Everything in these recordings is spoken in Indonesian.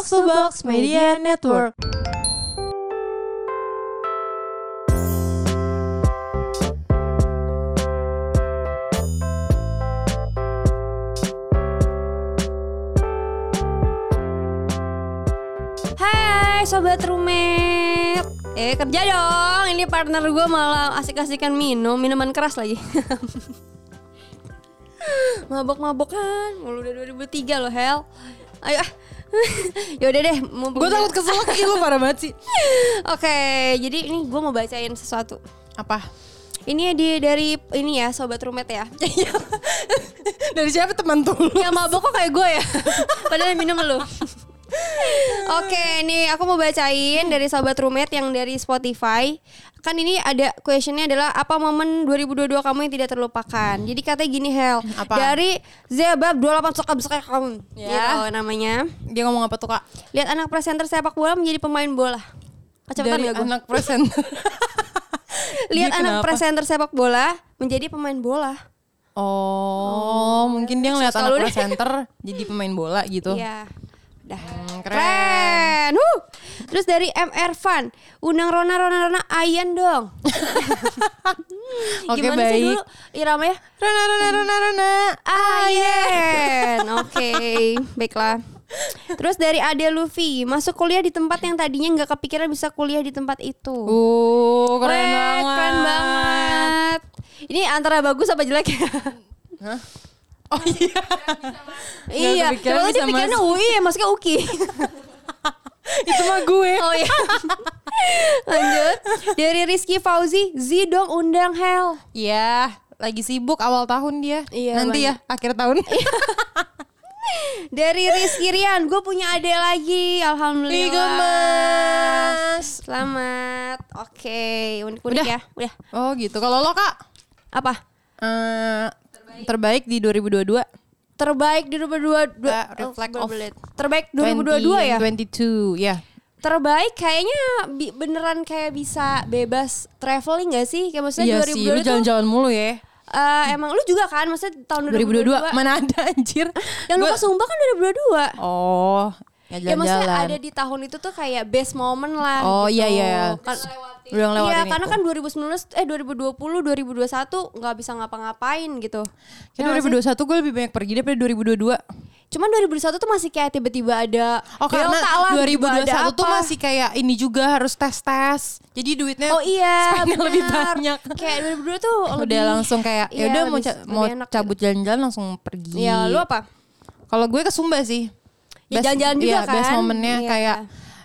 Box to Box Media Network. Hai sobat roommate Eh kerja dong. Ini partner gue malah asik-asikan minum Minuman keras lagi. Mabok-mabokan. Mulu udah 2003 loh Hel. Ayo ah Yaudah deh Gue takut kesel lagi lu parah banget sih. Oke jadi ini gue mau bacain sesuatu Apa? Ini di dari ini ya sobat roommate ya Dari siapa teman tuh? Yang mabok kok kayak gue ya Padahal minum lu Oke, nih aku mau bacain dari sahabat roommate yang dari Spotify. Kan ini ada questionnya adalah apa momen 2022 kamu yang tidak terlupakan. Jadi katanya gini Hel, Apa? dari Zebab 28 suka besar kamu. Ya. Gitu namanya. Dia ngomong apa tuh kak? Lihat anak presenter sepak bola menjadi pemain bola. Kecepatan Dari gak gue? anak presenter. Lihat Dia anak kenapa? presenter sepak bola menjadi pemain bola. Oh, mungkin dia ngeliat Selalu anak presenter jadi pemain bola gitu. Iya. Dah. Hmm, Keren. keren. Huh. Terus dari MR Fan, undang Rona Rona Rona Ayan dong. Oke Gimana sih baik. dulu iramanya? Rona Rona Rona Rona. Ayen. Oke, baiklah. Terus dari Ade Luffy, masuk kuliah di tempat yang tadinya nggak kepikiran bisa kuliah di tempat itu. Uh, keren Weh, banget. Keren banget. Ini antara bagus apa jelek ya? Hah? Oh iya. iya. Kalau dia pikirnya UI ya, maksudnya UKI. Itu mah gue. oh iya. Lanjut. Dari Rizky Fauzi, Z dong undang Hel. Iya, lagi sibuk awal tahun dia. Iya, Nanti ya akhir tahun. Dari Rizky Rian, gue punya adik lagi. Alhamdulillah. Ih, gemes. Selamat. Oke, unik-unik Udah. ya. Udah. Oh gitu. Kalau lo kak, Apa? eh, terbaik di 2022. Terbaik di 2022. Uh, reflect Oh, of. Terbaik 2022 ya? 22 ya. Terbaik kayaknya bi- beneran kayak bisa bebas traveling gak sih? Kayak maksudnya Iya 2022 sih, lu jalan-jalan mulu ya. eh, emang lu juga kan? Maksudnya tahun 2022 2022. mana ada anjir. Yang lu Sumba kan 2022. Oh, ya Ya maksudnya ada di tahun itu tuh kayak best moment lah Oh, gitu. iya, iya. Kan- Udah ngelewatin Iya karena kan 2019 eh 2020 2021 nggak bisa ngapa-ngapain gitu. Kayak 2021 gue lebih banyak pergi daripada 2022. Cuman 2021 tuh masih kayak tiba-tiba ada Oh karena lah, tiba-tiba 2021 ada tuh apa. masih kayak ini juga harus tes-tes. Jadi duitnya Oh iya spendnya lebih banyak. Kayak 2022 tuh Udah lebih- langsung kayak ya Iya, udah mau ca- mau cabut jalan-jalan langsung pergi. Ya lu apa? Kalau gue ke Sumba sih. Ya, jalan-jalan juga iya, Best kan? momennya Iya. kayak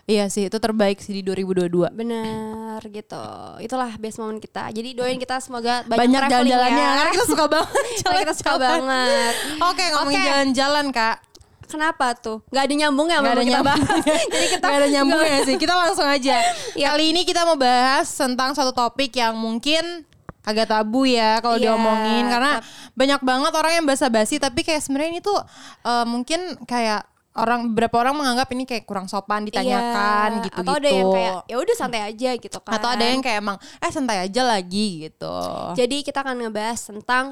iya sih itu terbaik sih di 2022. Bener gitu. Itulah best moment kita. Jadi doain kita semoga banyak, Banyak, traveling jalan-jalannya ya. karena kita suka banget. Karena kita suka banget. Oke ngomongin Oke. jalan-jalan kak. Kenapa tuh? Gak ada nyambung ya sama ada kita nyambung. bahas. Jadi kita Gak ada nyambungnya sih. Kita langsung aja. Iya. Kali ini kita mau bahas tentang satu topik yang mungkin agak tabu ya kalau Iya, diomongin karena banyak banget orang yang basa-basi tapi kayak sebenarnya ini tuh eh, mungkin kayak orang beberapa orang menganggap ini kayak kurang sopan ditanyakan Iya, gitu Atau ada yang kayak ya udah santai aja gitu kan. atau ada yang kayak emang eh santai aja lagi gitu. Jadi kita akan ngebahas tentang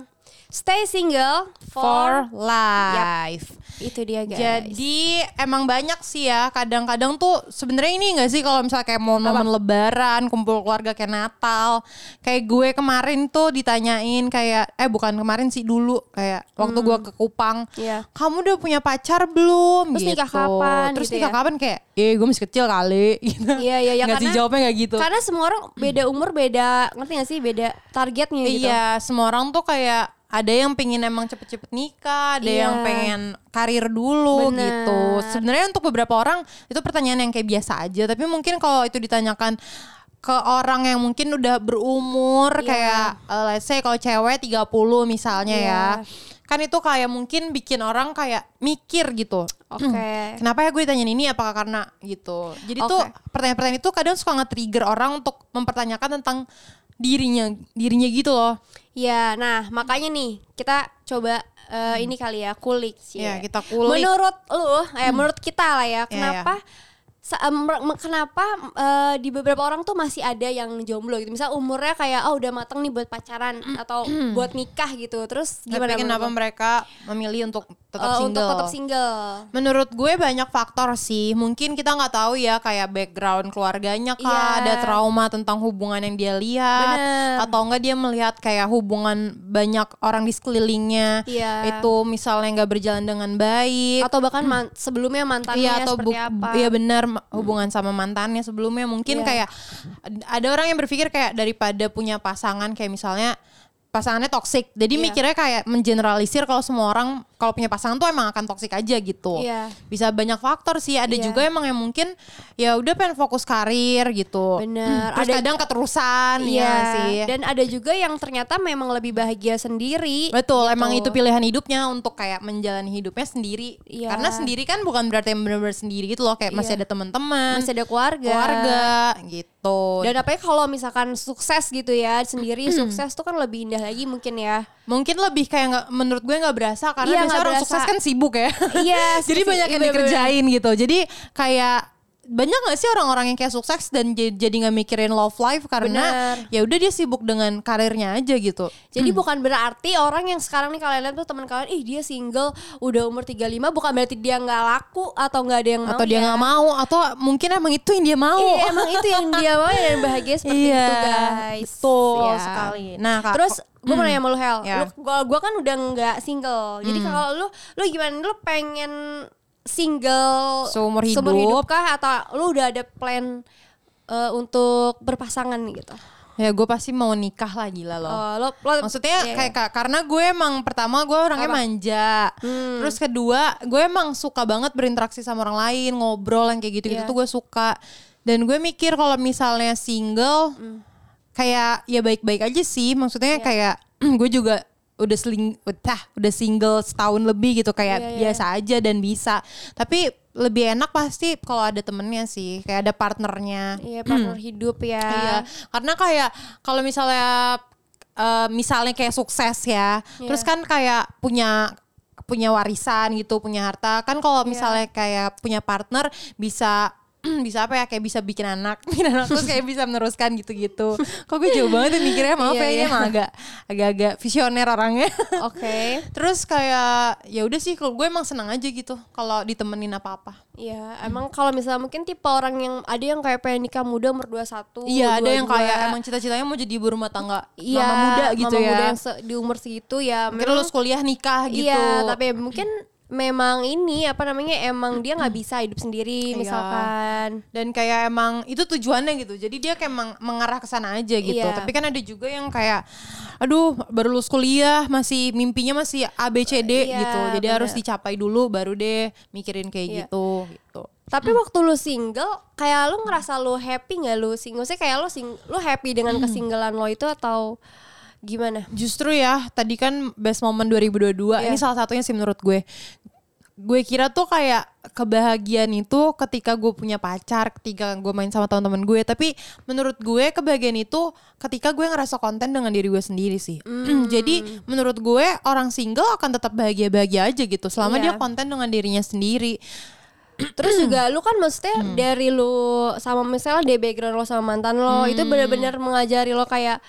stay single For for, life. Itu dia guys. Jadi emang banyak sih ya kadang-kadang tuh sebenarnya ini enggak sih kalau misalnya kayak momen-momen lebaran, kumpul keluarga kayak Natal. Kayak gue kemarin tuh ditanyain kayak eh bukan kemarin sih dulu kayak waktu gue ke Kupang. Iya. Kamu udah punya pacar belum Terus gitu. nikah kapan Terus gitu nikah ya? kapan kayak eh gue masih kecil kali gitu. Iya iya ya Nggak sih karena jawabnya kayak gitu. Karena semua orang beda umur, beda ngerti gak sih? Beda targetnya gitu. Iya, semua orang tuh kayak ada yang pengen emang cepet-cepet nikah, ada Iya. yang pengen karir dulu Bener. gitu. Sebenarnya untuk beberapa orang itu pertanyaan yang kayak biasa aja, tapi mungkin kalau itu ditanyakan ke orang yang mungkin udah berumur Iya. kayak eh, let's say kalau cewek 30 misalnya Iya. ya. Kan itu kayak mungkin bikin orang kayak mikir gitu. Oke. Kenapa ya gue ditanyain ini apakah karena gitu. Jadi tuh Oke. pertanyaan-pertanyaan itu kadang suka nge-trigger orang untuk mempertanyakan tentang dirinya dirinya gitu loh. Ya, nah makanya nih kita coba eh, ini kali ya kulik sih. Iya, kita kulik. Menurut lu, eh menurut kita lah ya, kenapa sa- em, me- kenapa eh, di beberapa orang tuh masih ada yang jomblo gitu. Misal umurnya kayak oh udah mateng nih buat pacaran atau buat nikah gitu. Terus gimana Tapi kenapa mereka memilih untuk tetap Eh, single? Untuk tetap single. Menurut gue banyak faktor sih. Mungkin kita nggak tahu ya kayak background keluarganya kah, Iya. ada trauma tentang hubungan yang dia lihat, Bener. atau enggak dia melihat kayak hubungan banyak orang di sekelilingnya Iya. itu misalnya nggak berjalan dengan baik. Atau bahkan man- sebelumnya mantannya Iya atau seperti apa? Iya benar hubungan sama mantannya sebelumnya mungkin Iya. kayak ad- ada orang yang berpikir kayak daripada punya pasangan kayak misalnya pasangannya toksik. Jadi Iya. mikirnya kayak mengeneralisir kalau semua orang kalau punya pasangan tuh emang akan toksik aja gitu. Iya. Bisa banyak faktor sih. Ada Iya. juga emang yang mungkin ya udah pengen fokus karir gitu. Bener. Terus Ada- kadang keterusan Iya. ya sih. Dan ada juga yang ternyata memang lebih bahagia sendiri. Betul, gitu. emang itu pilihan hidupnya untuk kayak menjalani hidupnya sendiri. Iya. Karena sendiri kan bukan berarti yang benar-benar sendiri gitu loh, kayak masih Iya. ada teman-teman, Masih ada keluarga. keluarga gitu. Dan apalagi kalau misalkan sukses gitu ya sendiri Hmm. sukses tuh kan lebih indah lagi mungkin ya. Mungkin lebih kayak nggak menurut gue nggak berasa karena Iya, biasanya orang berasa. sukses kan sibuk ya. Iya, Jadi banyak yang iya, dikerjain gitu. Jadi kayak banyak gak sih orang-orang yang kayak sukses dan jadi nggak mikirin love life karena ya udah dia sibuk dengan karirnya aja gitu. Jadi bukan berarti orang yang sekarang nih kalian lihat tuh teman kalian, ih dia single udah umur 35 bukan berarti dia nggak laku atau nggak ada yang mau Atau dia ya. nggak mau atau mungkin emang itu yang dia mau. Iya, emang itu yang dia mau dan bahagia seperti Iya, itu guys. betul Ya. sekali. Nah, Kak, Terus gue mau nanya sama lu Hel, lu, gua, gua kan udah nggak single. Jadi Hmm. kalau lu lu gimana? Lu pengen single Seumur hidup. kah atau lu udah ada plan eh, untuk berpasangan gitu? ya gue pasti mau nikah lah gila loh. Oh, lo, lo- Maksudnya iya, kayak iya. Kak, karena gue emang pertama gue orangnya Apa? manja. Hmm. Terus kedua, gue emang suka banget berinteraksi sama orang lain, ngobrol yang kayak gitu-gitu Iya. tuh gue suka. Dan gue mikir kalau misalnya single kayak ya baik-baik aja sih. Maksudnya Iya. kayak gue juga udah seling udah udah single setahun lebih gitu kayak Iya, iya. biasa aja dan bisa. Tapi lebih enak pasti kalau ada temennya sih, kayak ada partnernya. Iya, partner hidup ya. Iya, karena kayak kalau misalnya eh, misalnya kayak sukses ya, Iya. terus kan kayak punya punya warisan gitu, punya harta. Kan kalau Iya. misalnya kayak punya partner bisa bisa apa ya kayak bisa bikin anak, bikin anak terus kayak bisa meneruskan gitu-gitu. Kok gue jauh banget ya mikirnya, maaf Iya, ya iya. emang agak agak-agak visioner orangnya. Oke. terus kayak ya udah sih kalau gue emang senang aja gitu kalau ditemenin apa-apa. Iya, emang kalau misalnya mungkin tipe orang yang ada yang kayak pengen nikah muda umur 21, Iya, ada yang 22. kayak emang cita-citanya mau jadi ibu rumah tangga iya, mama muda gitu mama ya. muda yang di umur segitu ya. Mungkin lulus kuliah nikah gitu. Iya, tapi mungkin memang ini apa namanya emang dia nggak bisa hidup sendiri Iya. misalkan. dan kayak emang itu tujuannya gitu. Jadi dia kayak emang mengarah ke sana aja gitu. Iya. Tapi kan ada juga yang kayak aduh baru lulus kuliah masih mimpinya masih A B C D Iya, gitu. Jadi bener. harus dicapai dulu baru deh mikirin kayak Iya. gitu gitu. Tapi waktu lu single, kayak lu ngerasa lu happy nggak lu single? Sih kayak lu sing, lu happy dengan kesinggelan lo itu atau gimana? Justru ya tadi kan best moment 2022 Iya. ini salah satunya sih menurut gue. Gue kira tuh kayak kebahagiaan itu ketika gue punya pacar, ketika gue main sama teman-teman gue. Tapi menurut gue kebahagiaan itu ketika gue ngerasa konten dengan diri gue sendiri sih. Hmm. Jadi menurut gue orang single akan tetap bahagia-bahagia aja gitu selama Iya. dia konten dengan dirinya sendiri. Terus juga lu kan maksudnya Hmm. dari lu sama misalnya dari background lo sama mantan lo itu Hmm. benar-benar mengajari lo kayak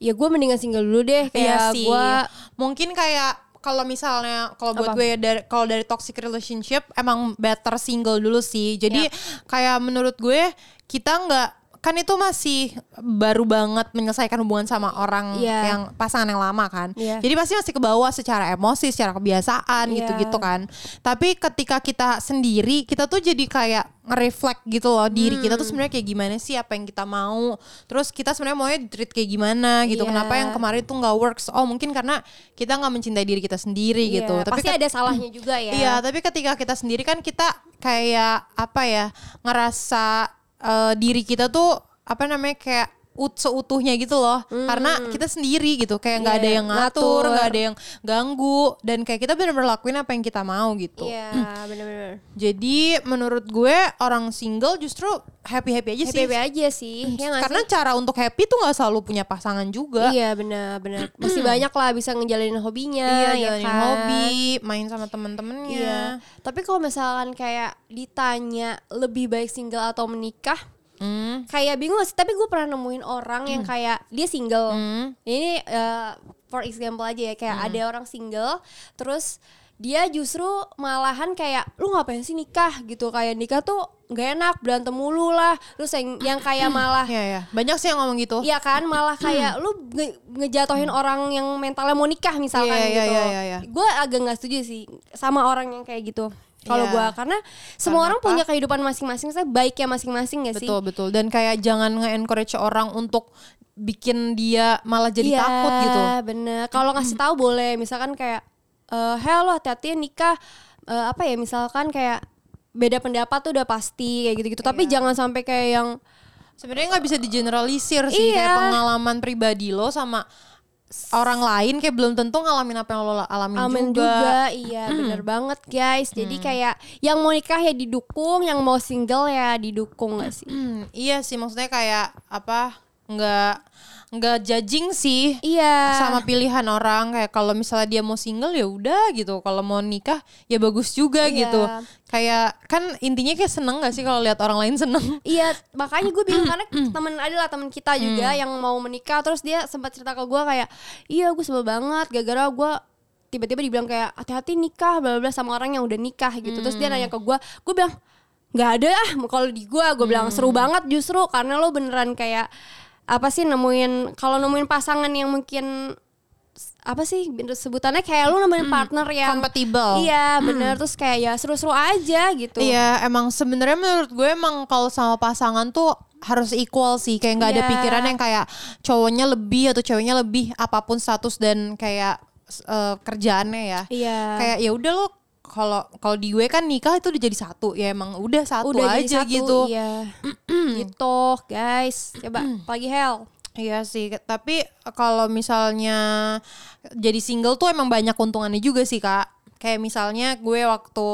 ya gue mendingan single dulu deh Iya kayak sih. gue Mungkin kayak kalau misalnya kalau buat Apa? gue dari kalau dari toxic relationship emang better single dulu sih. Jadi Iya. kayak menurut gue kita nggak kan itu masih baru banget menyelesaikan hubungan sama orang Iya. yang pasangan yang lama kan. Iya. Jadi pasti masih ke bawah secara emosi, secara kebiasaan Iya. gitu-gitu kan. Tapi ketika kita sendiri, kita tuh jadi kayak nge-reflect gitu loh diri kita tuh Hmm. sebenarnya kayak gimana sih apa yang kita mau. Terus kita sebenarnya maunya treat kayak gimana gitu. Iya. Kenapa yang kemarin tuh nggak works? Oh mungkin karena kita nggak mencintai diri kita sendiri Iya, gitu. Tapi pasti ada salahnya juga ya. Iya, tapi ketika kita sendiri kan kita kayak apa ya ngerasa eh, diri kita tuh apa namanya kayak ut seutuhnya gitu loh karena kita sendiri gitu kayak nggak Hmm. Iya, ada yang ngatur nggak ada yang ganggu dan kayak kita benar-benar lakuin apa yang kita mau gitu Iya, bener-bener. jadi menurut gue orang single justru happy happy aja Happy sih happy aja sih, ya nggak karena sih? cara untuk happy tuh nggak selalu punya pasangan juga Iya benar-benar masih banyak lah bisa ngejalanin hobinya, Iya, ya kan? hobi, main sama temen-temennya. Iya. Tapi kalau misalkan kayak ditanya lebih baik single atau menikah, Hmm. kayak bingung sih. Tapi gue pernah nemuin orang yang kayak dia single. Hmm. Ini eh, for example aja ya, kayak ada orang single, terus dia justru malahan kayak lu ngapain sih nikah gitu kayak nikah tuh gak enak berantem mulu lah terus yang yang kayak malah Iya, ya. Banyak sih yang ngomong gitu. Iya kan malah kayak lu nge- ngejatohin orang yang mentalnya mau nikah misalkan Iya, iya, gitu. iya, iya, iya. Gue agak nggak setuju sih sama orang yang kayak gitu. Kalau Iya. gua karena semua Karena orang apa? punya kehidupan masing-masing, saya baiknya masing-masing ya sih. Betul, betul. Dan kayak jangan nge-encourage orang untuk bikin dia malah jadi Iya, takut gitu. bener. Kalau ngasih tahu boleh, misalkan kayak, eh hello hati-hati ya nikah, Eh, apa ya misalkan kayak beda pendapat tuh udah pasti kayak gitu-gitu. Tapi Iya. jangan sampai kayak yang Sebenarnya nggak bisa digeneralisir sih kayak Iya. pengalaman pribadi lo sama orang lain kayak belum tentu ngalamin apa yang lo alamin Amin juga. juga, iya bener banget guys. Jadi kayak yang mau nikah ya didukung, yang mau single ya didukung gak sih? Hmm, iya sih maksudnya kayak apa nggak nggak judging sih Iya. sama pilihan orang. Kayak kalau misalnya dia mau single ya udah gitu. Kalau mau nikah ya bagus juga Iya. gitu. Kayak kan intinya kayak seneng gak sih kalau lihat orang lain seneng? Iya, makanya gue bingung karena temen adalah temen kita juga yang mau menikah. Terus dia sempat cerita ke gue kayak, iya gue sebel banget gara-gara gue tiba-tiba dibilang kayak hati-hati nikah bla bla sama orang yang udah nikah gitu. Terus dia nanya ke gue, gue bilang nggak ada ah kalau di gue gue bilang seru banget justru karena lo beneran kayak apa sih nemuin kalau nemuin pasangan yang mungkin apa sih sebutannya kayak lu nemuin partner yang Compatible. Iya bener terus kayak ya seru-seru aja gitu. Iya emang sebenarnya menurut gue emang kalau sama pasangan tuh harus equal sih kayak nggak ada Iya. pikiran yang kayak cowoknya lebih atau ceweknya lebih apa pun status dan kayak eh, kerjaannya ya Iya. kayak ya udah lo kalau kalau di gue kan nikah itu udah jadi satu ya emang udah satu udah aja jadi satu, gitu Iya. gitu, guys. Coba pagi hell. Iya sih, tapi kalau misalnya jadi single tuh emang banyak keuntungannya juga sih kak. Kayak misalnya gue waktu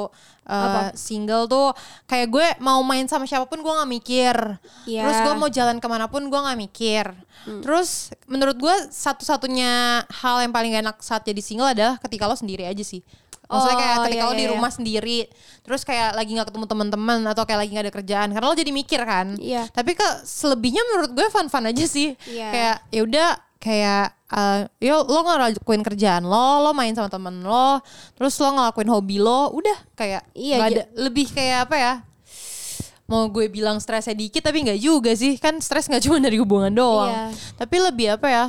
uh, single tuh kayak gue mau main sama siapa pun gue nggak mikir. Iya. Terus gue mau jalan ke mana pun gue nggak mikir. Terus menurut gue satu-satunya hal yang paling enak saat jadi single adalah ketika lo sendiri aja sih. Maksudnya kayak Oh, ketika iya, lo di iya, rumah sendiri, terus kayak lagi nggak ketemu teman-teman atau kayak lagi nggak ada kerjaan, karena lo jadi mikir kan. Iya. Tapi ke selebihnya menurut gue fun-fun aja sih. Iya. Kayak ya udah kayak eh yo lo ngelakuin kerjaan lo, lo main sama temen lo, terus lo ngelakuin hobi lo, udah kayak Iya, ada lebih kayak apa ya? Mau gue bilang stresnya dikit tapi nggak juga sih, kan stres nggak cuma dari hubungan doang. Iya. Tapi lebih apa ya?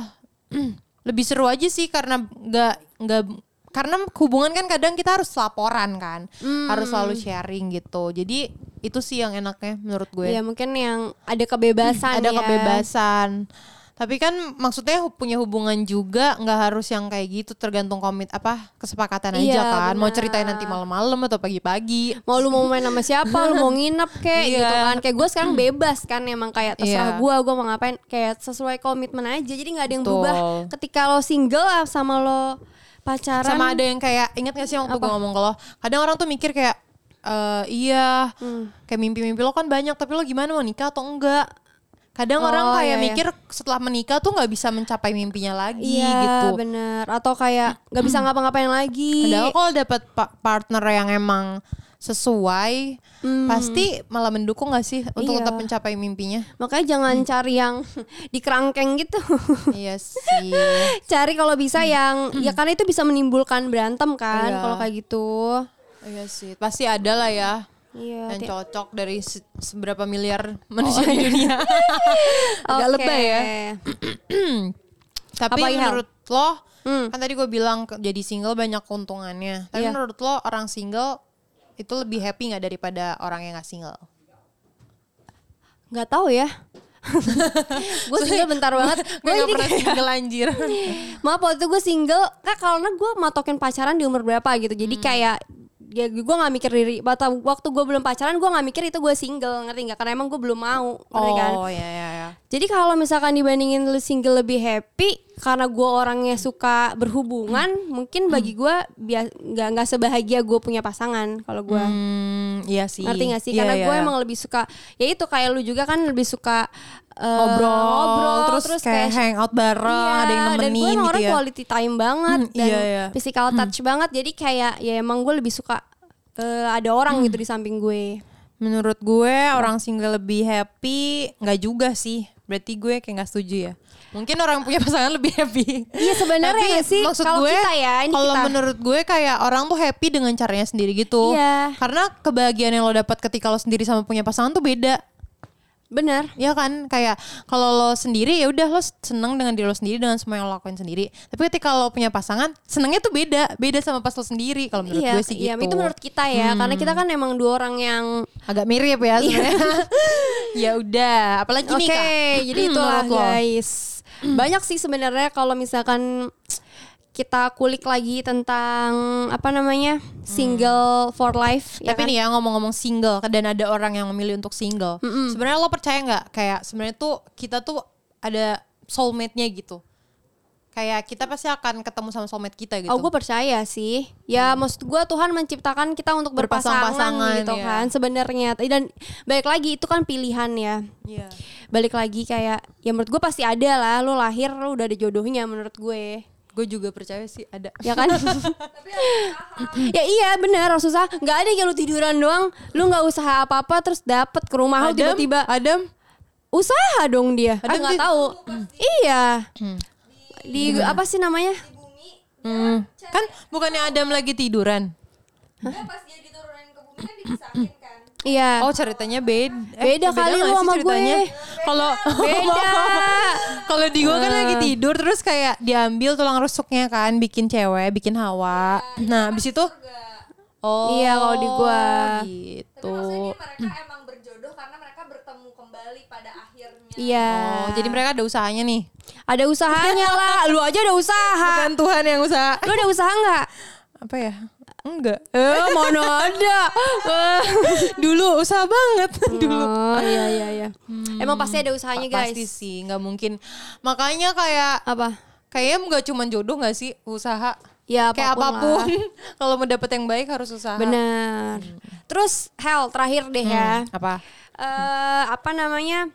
lebih seru aja sih karena nggak nggak karena hubungan kan kadang kita harus laporan kan, harus selalu sharing gitu. Jadi itu sih yang enaknya menurut gue Iya, mungkin yang ada kebebasan ada ya. kebebasan. Tapi kan maksudnya punya hubungan juga nggak harus yang kayak gitu tergantung komit apa kesepakatan aja Iya, kan. Mau benar. ceritain nanti malam-malam atau pagi-pagi. Mau lu mau main sama siapa, lu mau nginep kayak Iya. gitu kan. Kayak gue sekarang bebas kan emang kayak terserah Iya. gue, gue mau ngapain kayak sesuai komitmen aja. Jadi nggak ada yang Betul. berubah ketika lo single sama lo pacaran. Sama ada yang kayak ingat gak sih waktu gue ngomong ke lo, kadang orang tuh mikir kayak eh iya Hmm. kayak mimpi-mimpi lo kan banyak tapi lo gimana mau nikah atau enggak? Kadang Oh, orang kayak iya, iya. mikir setelah menikah tuh nggak bisa mencapai mimpinya lagi Iya gitu. bener Atau kayak nggak bisa ngapa-ngapain lagi Padahal kalau dapat pa- partner yang emang sesuai, pasti malah mendukung gak sih untuk Hmm. Iya. tetap mencapai mimpinya? Makanya jangan cari yang di kerangkeng gitu iya sih. Cari kalau bisa yang Ya karena itu bisa menimbulkan berantem kan Iya. Kalau kayak gitu Iya sih. Pasti ada lah ya Iya yang cocok dari se- seberapa miliar manusia di dunia. Agak Oke. lebay ya. Tapi Hel? menurut lo, Hmm. kan tadi gue bilang jadi single banyak keuntungannya. Tapi Iya. menurut lo orang single itu lebih happy nggak daripada orang yang gak single? Nggak tahu ya Gue single bentar banget Gue gak pernah kayak single anjir. Maaf waktu itu gue single Kak karena gue matokin pacaran di umur berapa gitu Jadi Hmm. kayak ya gue nggak mikir diri waktu waktu gue belum pacaran gue nggak mikir itu gue single ngerti nggak karena emang gue belum mau ngerti kan Oh ya ya ya. jadi kalau misalkan dibandingin lu single lebih happy karena gue orangnya suka berhubungan mungkin bagi gue bia- nggak nggak sebahagia gue punya pasangan kalau gue Hmm, iya sih. ngerti gak sih Iya, karena iya. gue emang lebih suka ya itu kayak lu juga kan lebih suka eh, ngobrol, ngobrol terus, kayak, hangout bareng, Iya, ada yang dan gue nemenin emang gitu orang ya. quality time banget Hmm, dan iya, iya. physical touch banget jadi kayak ya emang gue lebih suka eh, ada orang Hmm. gitu di samping gue Menurut gue orang single lebih happy, nggak juga sih. Berarti gue kayak nggak setuju ya. Mungkin orang punya pasangan lebih happy. Iya sebenarnya nggak sih maksud kalau gue, kita ya ini kalau kita menurut gue kayak orang tuh happy dengan caranya sendiri gitu. Iya. Karena kebahagiaan yang lo dapat ketika lo sendiri sama punya pasangan tuh beda. Benar Ya kan kayak kalau lo sendiri ya udah lo seneng dengan diri lo sendiri dengan semua yang lo lakuin sendiri. Tapi ketika lo punya pasangan, senengnya tuh beda, beda sama pas lo sendiri kalau menurut iya, gue sih iya, gitu. itu menurut kita ya, karena kita kan emang dua orang yang agak mirip ya sebenarnya. ya udah, apalagi Oke, nih Kak. jadi itulah Menurut lo. guys. Banyak sih sebenarnya kalau misalkan kita kulik lagi tentang apa namanya single for life. ya Tapi kan? nih ya ngomong-ngomong single dan ada orang yang memilih untuk single. Sebenarnya lo percaya nggak kayak sebenarnya tuh kita tuh ada soulmate-nya gitu. Kayak kita pasti akan ketemu sama soulmate kita gitu. Oh gue percaya sih Ya maksud gue Tuhan menciptakan kita untuk berpasangan gitu ya. kan Sebenarnya Dan balik lagi itu kan pilihan ya Iya. Balik lagi kayak Ya menurut gue pasti ada lah Lu lahir lu udah ada jodohnya menurut gue Gue juga percaya sih ada. Ya kan? Ya iya bener harus susah Gak ada yang lu tiduran doang. Lu gak usaha apa-apa Terus dapet ke rumah lu Adam, tiba-tiba. Adam, Usaha dong dia. Ah Adam gak di- tahu. Iya. Di apa sih namanya? hmm, kan bukannya Adam lagi tiduran? pas dia diturunin ke bumi kan dipisahin kan Iya Oh ceritanya beda. Beda kali nggak lu sama ceritanya? gue. Kalau Beda. kalau di gue kan lagi tidur terus kayak diambil tulang rusuknya kan bikin cewek, bikin Hawa. Nah, habis itu Oh. Iya, kalau di gua. Gitu. maksudnya mereka emang berjodoh karena mereka bertemu kembali pada akhirnya Iya Oh, jadi mereka ada usahanya nih. Ada usahanya lah Lu aja ada usaha Bukan Tuhan yang usaha. Lu ada usaha nggak? Apa ya? Enggak. Eh mana ada Eh. Dulu usaha banget dulu. Oh iya iya iya Emang pasti ada usahanya guys Pasti sih, nggak mungkin. Makanya kayak Apa? kayaknya nggak cuma jodoh nggak sih usaha. Ya kayak apa pun, apa pun kalau mau dapet yang baik harus usaha. Benar Terus Hel terakhir deh ya Apa? eh apa namanya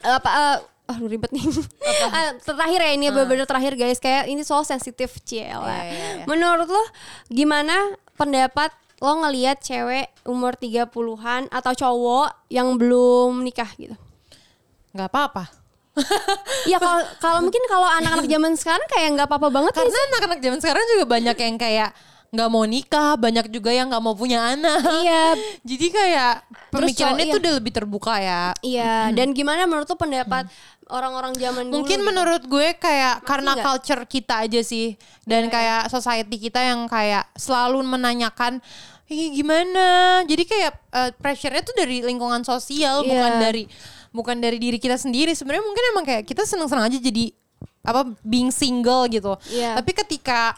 Eh, apa eh, aduh ribet nih. Eh, terakhir ya ini bener-bener terakhir guys. Kayak ini soal sensitif ciela Iya, iya, iya. menurut lo gimana pendapat lo ngelihat cewek umur 30-an atau cowok yang belum nikah gitu? Nggak apa-apa. Iya kalau kalau mungkin kalau anak-anak zaman sekarang kayak nggak apa-apa banget Karena anak-anak zaman sekarang juga banyak yang kayak nggak mau nikah, banyak juga yang nggak mau punya anak. Iya. Jadi kayak pemikirannya tuh iya. udah lebih terbuka ya. Iya, dan gimana menurut lo pendapat orang-orang zaman dulu? Mungkin gitu? menurut gue kayak karena nggak? culture kita aja sih dan kayak society kita yang kayak selalu menanyakan Ih, gimana? Jadi kayak eh, pressure-nya tuh dari lingkungan sosial Iya. bukan dari bukan dari diri kita sendiri. Sebenarnya mungkin emang kayak kita seneng-seneng aja jadi apa being single gitu. Iya. Tapi ketika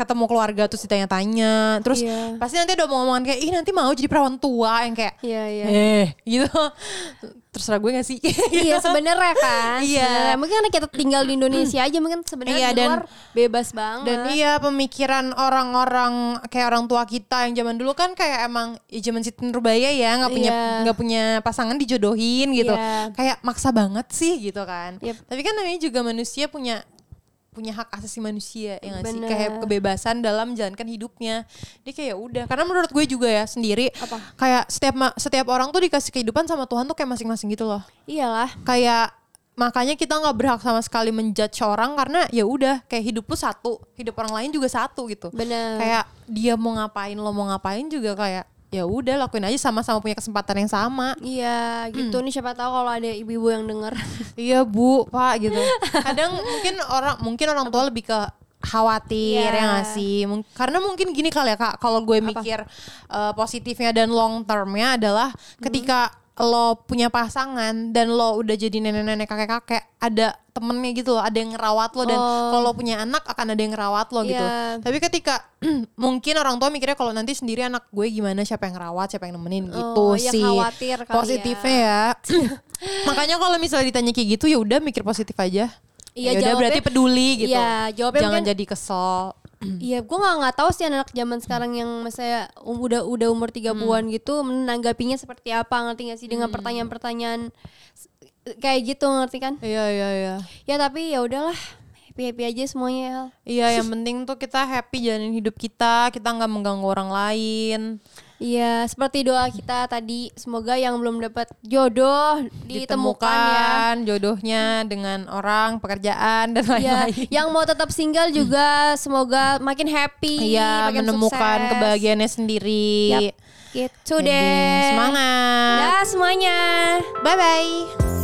ketemu keluarga terus ditanya-tanya, terus Iya. pasti nanti ada omongan kayak ih nanti mau jadi perawan tua yang kayak Iya, iya. eh gitu. Terserah gue gak sih? Iya sebenarnya kan. Iya. sebenarnya. Mungkin karena kita tinggal di Indonesia aja mungkin sebenarnya Iya, di dan- luar bebas banget. Dan iya pemikiran orang-orang kayak orang tua kita yang zaman dulu kan kayak emang ya zaman Siti Nurbaya ya nggak punya Iya. nggak punya pasangan dijodohin gitu. Iya. Kayak maksa banget sih gitu kan. Yep. Tapi kan namanya juga manusia punya punya hak asasi manusia ya nggak sih kayak kebebasan dalam menjalankan hidupnya dia kayak udah karena menurut gue juga ya sendiri Apa? kayak setiap setiap orang tuh dikasih kehidupan sama Tuhan tuh kayak masing-masing gitu loh Iyalah. kayak makanya kita nggak berhak sama sekali menjudge orang karena ya udah kayak hidup lu satu hidup orang lain juga satu gitu Bener. kayak dia mau ngapain lo mau ngapain juga kayak ya udah lakuin aja sama-sama punya kesempatan yang sama. Iya gitu. Nih siapa tahu kalau ada ibu-ibu yang denger. iya bu pak gitu. Kadang mungkin orang mungkin orang tua lebih ke khawatir Iya. ya nggak sih? Karena mungkin gini kali ya kak kalau gue mikir eh, positifnya dan long termnya adalah ketika lo punya pasangan dan lo udah jadi nenek-nenek kakek-kakek ada temennya gitu loh ada yang ngerawat lo dan Oh. kalau punya anak akan ada yang ngerawat lo gitu. Iya. tapi ketika mungkin orang tua mikirnya kalau nanti sendiri anak gue gimana siapa yang ngerawat siapa yang nemenin gitu Oh, ya sih. khawatir kali positifnya ya, makanya kalau misalnya ditanya kayak gitu ya udah mikir positif aja. Iya, ya udah jawabnya- berarti peduli gitu. Iya, jawabnya jangan mungkin- jadi kesel. Iya, gue nggak nggak tahu sih anak zaman sekarang yang misalnya um- udah udah umur 30-an gitu menanggapinya seperti apa ngerti gak sih dengan pertanyaan-pertanyaan s- kayak gitu ngerti kan? iya iya iya Ya tapi ya udahlah happy happy aja semuanya. Iya, yang penting tuh kita happy jalanin hidup kita, kita nggak mengganggu orang lain. Iya, seperti doa kita tadi, semoga yang belum dapat jodoh ditemukan, ya. Jodohnya dengan orang, pekerjaan dan Ya, lain-lain. yang mau tetap single juga semoga makin happy, Iya, makin menemukan sukses. kebahagiaannya sendiri. Yap, Gitu Jadi, deh. Semangat. Dah semuanya. Bye bye.